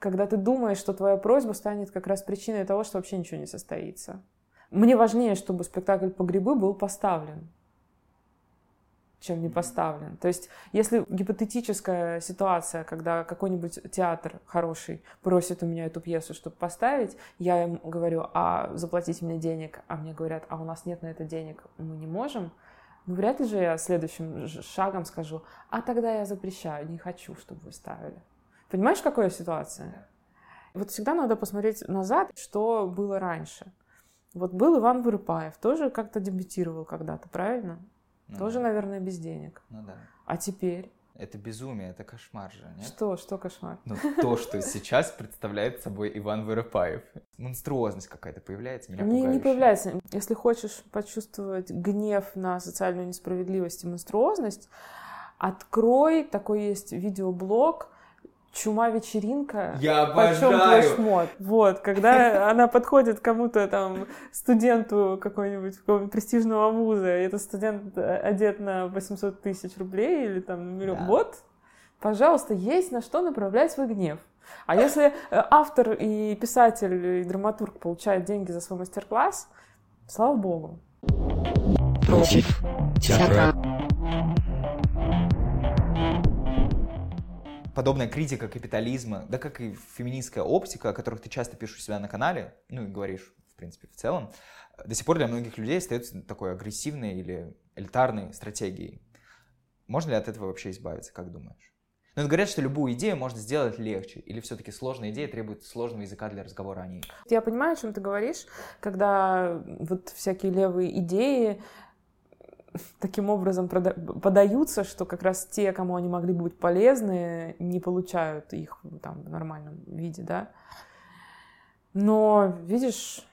когда ты думаешь, что твоя просьба станет как раз причиной того, что вообще ничего не состоится. Мне важнее, чтобы спектакль по грибы был поставлен чем не поставлен. То есть, если гипотетическая ситуация, когда какой-нибудь театр хороший просит у меня эту пьесу, чтобы поставить, я им говорю, а заплатите мне денег, а мне говорят, а у нас нет на это денег, мы не можем, ну, вряд ли же я следующим шагом скажу, а тогда я запрещаю, не хочу, чтобы вы ставили. Понимаешь, какая ситуация? Вот всегда надо посмотреть назад, что было раньше. Вот был Иван Вырыпаев, тоже как-то дебютировал когда-то, правильно? Ну, Тоже, да. наверное, без денег. Ну да. А теперь? Это безумие, это кошмар же, нет? Что? Что кошмар? Ну, то, что сейчас представляет собой Иван Воропаев. Монструозность какая-то появляется, меня Не, не появляется. Если хочешь почувствовать гнев на социальную несправедливость и монструозность, открой, такой есть видеоблог чума-вечеринка. Я Почем твой обожаю! шмот? Вот, когда она подходит кому-то там, студенту какой-нибудь какого-нибудь престижного вуза, и этот студент э, одет на 800 тысяч рублей или там на миллион. Да. Вот, пожалуйста, есть на что направлять свой гнев. А если э, автор и писатель, и драматург получают деньги за свой мастер-класс, слава богу. Против театра. Подобная критика капитализма, да как и феминистская оптика, о которых ты часто пишешь у себя на канале, ну и говоришь, в принципе, в целом, до сих пор для многих людей остается такой агрессивной или элитарной стратегией. Можно ли от этого вообще избавиться, как думаешь? Ну, это говорят, что любую идею можно сделать легче, или все-таки сложная идея требует сложного языка для разговора о ней. Я понимаю, о чем ты говоришь, когда вот всякие левые идеи таким образом подаются, что как раз те, кому они могли бы быть полезны, не получают их там в нормальном виде, да. Но, видишь,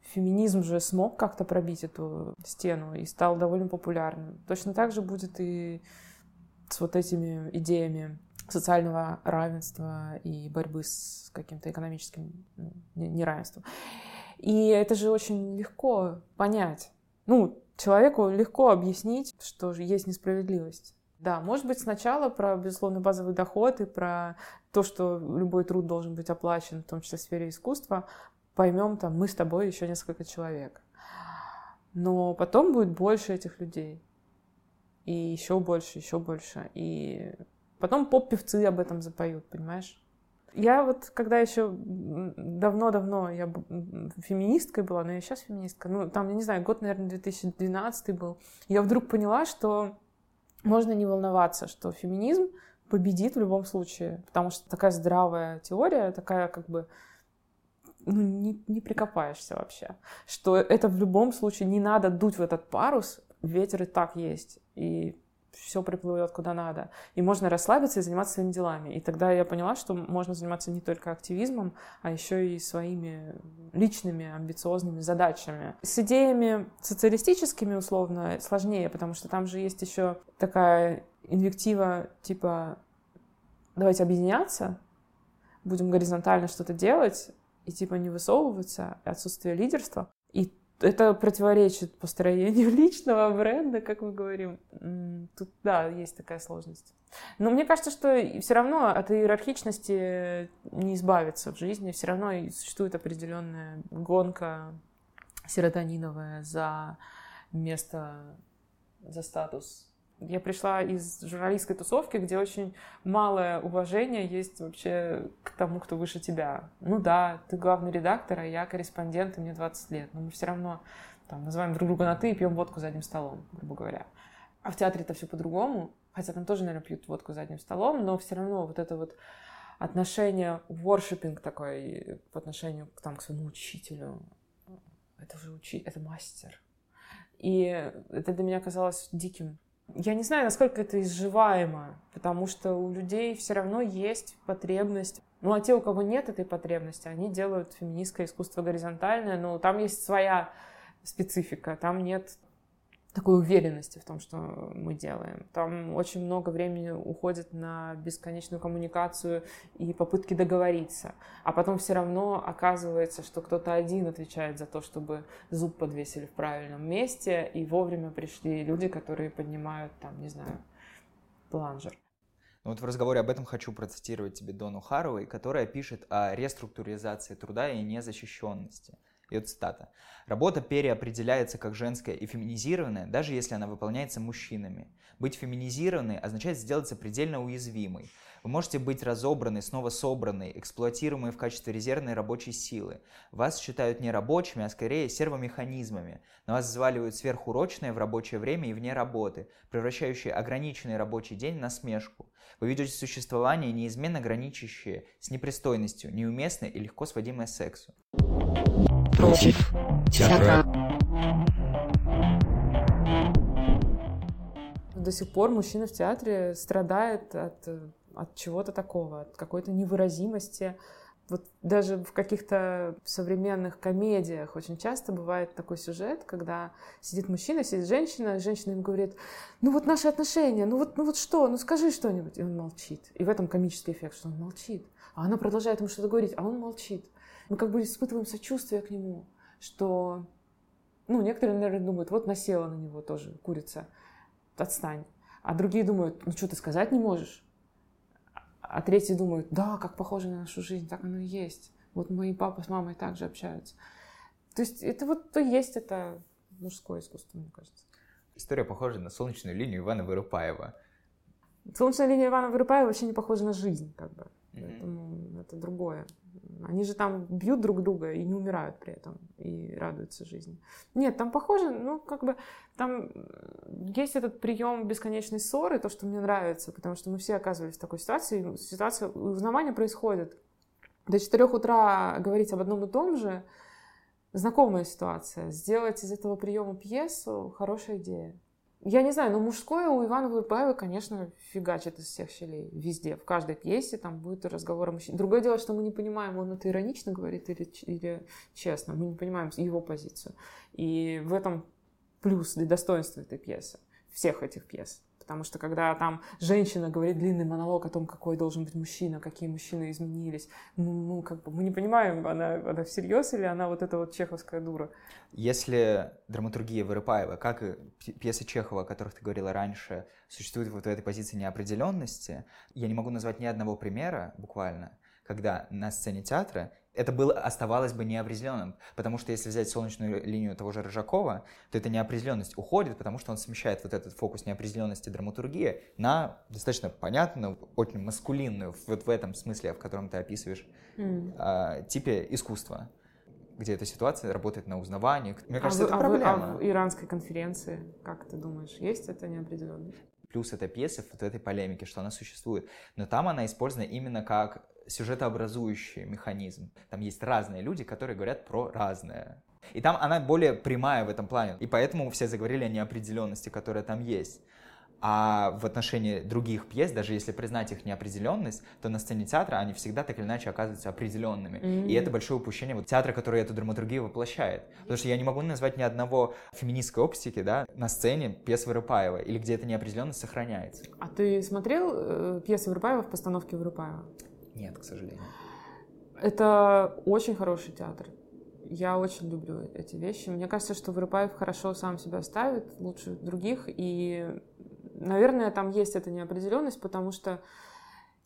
феминизм же смог как-то пробить эту стену и стал довольно популярным. Точно так же будет и с вот этими идеями социального равенства и борьбы с каким-то экономическим ну, не- неравенством. И это же очень легко понять. Ну, человеку легко объяснить, что есть несправедливость. Да, может быть, сначала про, безусловно, базовый доход и про то, что любой труд должен быть оплачен, в том числе в сфере искусства, поймем там мы с тобой еще несколько человек. Но потом будет больше этих людей. И еще больше, еще больше. И потом поп-певцы об этом запоют, понимаешь? Я вот, когда еще давно-давно я феминисткой была, но я сейчас феминистка, ну, там, я не знаю, год, наверное, 2012 был, я вдруг поняла, что можно не волноваться, что феминизм победит в любом случае, потому что такая здравая теория, такая как бы ну, не, не прикопаешься вообще. Что это в любом случае не надо дуть в этот парус, ветер и так есть, и все приплывет куда надо. И можно расслабиться и заниматься своими делами. И тогда я поняла, что можно заниматься не только активизмом, а еще и своими личными амбициозными задачами. С идеями социалистическими, условно, сложнее, потому что там же есть еще такая инвектива типа давайте объединяться, будем горизонтально что-то делать и типа не высовываться, отсутствие лидерства. Это противоречит построению личного бренда, как мы говорим. Тут, да, есть такая сложность. Но мне кажется, что все равно от иерархичности не избавиться в жизни. Все равно существует определенная гонка серотониновая за место, за статус. Я пришла из журналистской тусовки, где очень малое уважение есть вообще к тому, кто выше тебя. Ну да, ты главный редактор, а я корреспондент, и мне 20 лет. Но мы все равно там, называем друг друга на «ты» и пьем водку за одним столом, грубо говоря. А в театре это все по-другому. Хотя там тоже, наверное, пьют водку за одним столом, но все равно вот это вот отношение, воршипинг такой по отношению к, там, к своему учителю. Это же учитель, это мастер. И это для меня казалось диким. Я не знаю, насколько это изживаемо, потому что у людей все равно есть потребность. Ну, а те, у кого нет этой потребности, они делают феминистское искусство горизонтальное, но там есть своя специфика, там нет такой уверенности в том, что мы делаем. Там очень много времени уходит на бесконечную коммуникацию и попытки договориться. А потом все равно оказывается, что кто-то один отвечает за то, чтобы зуб подвесили в правильном месте, и вовремя пришли люди, которые поднимают, там, не знаю, планжер. Ну вот в разговоре об этом хочу процитировать тебе Дону Харовой, которая пишет о реструктуризации труда и незащищенности. Ее цитата. «Работа переопределяется как женская и феминизированная, даже если она выполняется мужчинами. Быть феминизированной означает сделаться предельно уязвимой. Вы можете быть разобраны, снова собраны, эксплуатируемой в качестве резервной рабочей силы. Вас считают не рабочими, а скорее сервомеханизмами. На вас взваливают сверхурочное в рабочее время и вне работы, превращающие ограниченный рабочий день на смешку. Вы ведете существование, неизменно граничащее с непристойностью, неуместное и легко сводимое к сексу. Против театра. До сих пор мужчина в театре страдает от, от чего-то такого, от какой-то невыразимости, Вот даже в каких-то современных комедиях очень часто бывает такой сюжет, когда сидит мужчина, сидит женщина, женщина им говорит, ну вот наши отношения, ну вот, ну вот что, ну скажи что-нибудь. И он молчит. И в этом комический эффект, что он молчит. А она продолжает ему что-то говорить, а он молчит. Мы как бы испытываем сочувствие к нему, что, ну, некоторые, наверное, думают, вот насела на него тоже курица, отстань. А другие думают, ну что ты сказать не можешь? А третьи думают, да, как похоже на нашу жизнь, так оно и есть. Вот мои папа с мамой также общаются. То есть это вот то есть это мужское искусство, мне кажется. История похожа на солнечную линию Ивана Вырупаева. Солнечная линия Ивана Вырупаева вообще не похожа на жизнь, как бы. Поэтому это другое. Они же там бьют друг друга и не умирают при этом, и радуются жизни. Нет, там похоже, ну, как бы, там есть этот прием бесконечной ссоры, то, что мне нравится, потому что мы все оказывались в такой ситуации, ситуация узнавания происходит. До 4 утра говорить об одном и том же, знакомая ситуация. Сделать из этого приема пьесу – хорошая идея. Я не знаю, но мужское у Ивана Вырпаева, конечно, фигачит из всех щелей. Везде, в каждой пьесе там будет разговор о мужчине. Другое дело, что мы не понимаем, он это иронично говорит или, или честно. Мы не понимаем его позицию. И в этом плюс и достоинство этой пьесы, всех этих пьес. Потому что когда там женщина говорит длинный монолог о том, какой должен быть мужчина, какие мужчины изменились, ну, ну как бы мы не понимаем, она, она всерьез или она вот эта вот чеховская дура. Если драматургия Вырыпаева, как и пьесы Чехова, о которых ты говорила раньше, существует вот в этой позиции неопределенности, я не могу назвать ни одного примера буквально, когда на сцене театра это было, оставалось бы неопределенным. Потому что если взять солнечную линию того же Рыжакова, то эта неопределенность уходит, потому что он смещает вот этот фокус неопределенности драматургии на достаточно понятную, очень маскулинную, вот в этом смысле, в котором ты описываешь, mm. э, типе искусства где эта ситуация работает на узнавании. Мне кажется, а это вы, проблема. А, в, а в иранской конференции, как ты думаешь, есть это неопределенность? Плюс эта пьеса вот в этой полемике, что она существует. Но там она использована именно как сюжетообразующий механизм. Там есть разные люди, которые говорят про разное. И там она более прямая в этом плане. И поэтому все заговорили о неопределенности, которая там есть. А в отношении других пьес, даже если признать их неопределенность, то на сцене театра они всегда так или иначе оказываются определенными. Mm-hmm. И это большое упущение вот театра, который эту драматургию воплощает. Потому что я не могу назвать ни одного феминистской оптики да, на сцене пьес Вырыпаева, или где эта неопределенность сохраняется. А ты смотрел э, пьесы Вырыпаева в постановке Вырыпаева? Нет, к сожалению. Это очень хороший театр. Я очень люблю эти вещи. Мне кажется, что Вырыпаев хорошо сам себя ставит, лучше других. И, наверное, там есть эта неопределенность, потому что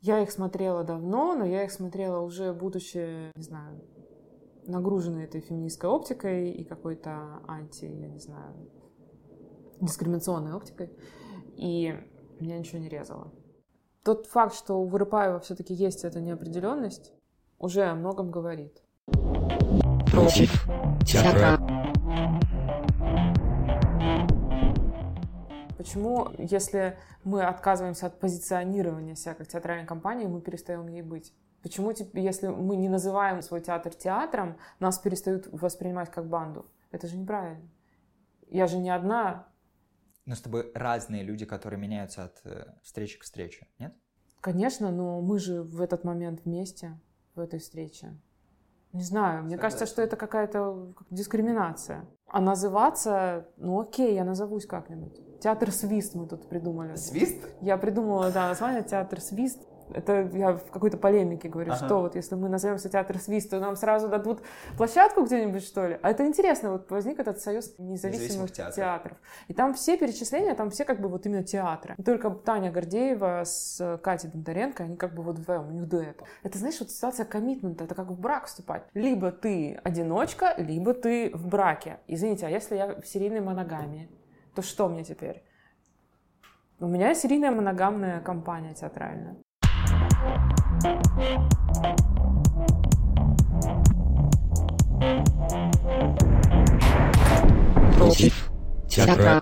я их смотрела давно, но я их смотрела уже будучи, не знаю, нагруженной этой феминистской оптикой и какой-то анти, я не знаю, дискриминационной оптикой. И меня ничего не резало. Тот факт, что у Вырыпаева все-таки есть эта неопределенность, уже о многом говорит. Против театра. Почему, если мы отказываемся от позиционирования себя как театральной компании, мы перестаем ей быть? Почему, если мы не называем свой театр театром, нас перестают воспринимать как банду? Это же неправильно. Я же не одна но с тобой разные люди, которые меняются от э, встречи к встрече, нет? Конечно, но мы же в этот момент вместе, в этой встрече. Не знаю, мне Согласен. кажется, что это какая-то дискриминация. А называться, ну окей, я назовусь как-нибудь. Театр Свист мы тут придумали. Свист? Я придумала, да, название Театр Свист. Это я в какой-то полемике говорю, ага. что вот если мы назовемся театр свист, то нам сразу дадут площадку где-нибудь, что ли? А это интересно, вот возник этот союз независимых, независимых театров. театров. И там все перечисления, там все как бы вот именно театры. И только Таня Гордеева с Катей Бондаренко, они как бы вот вдвоем, у них дуэт. Это, знаешь, вот ситуация коммитмента, это как в брак вступать. Либо ты одиночка, либо ты в браке. Извините, а если я в серийной моногамии, то что мне теперь? У меня серийная моногамная компания театральная. Против театра.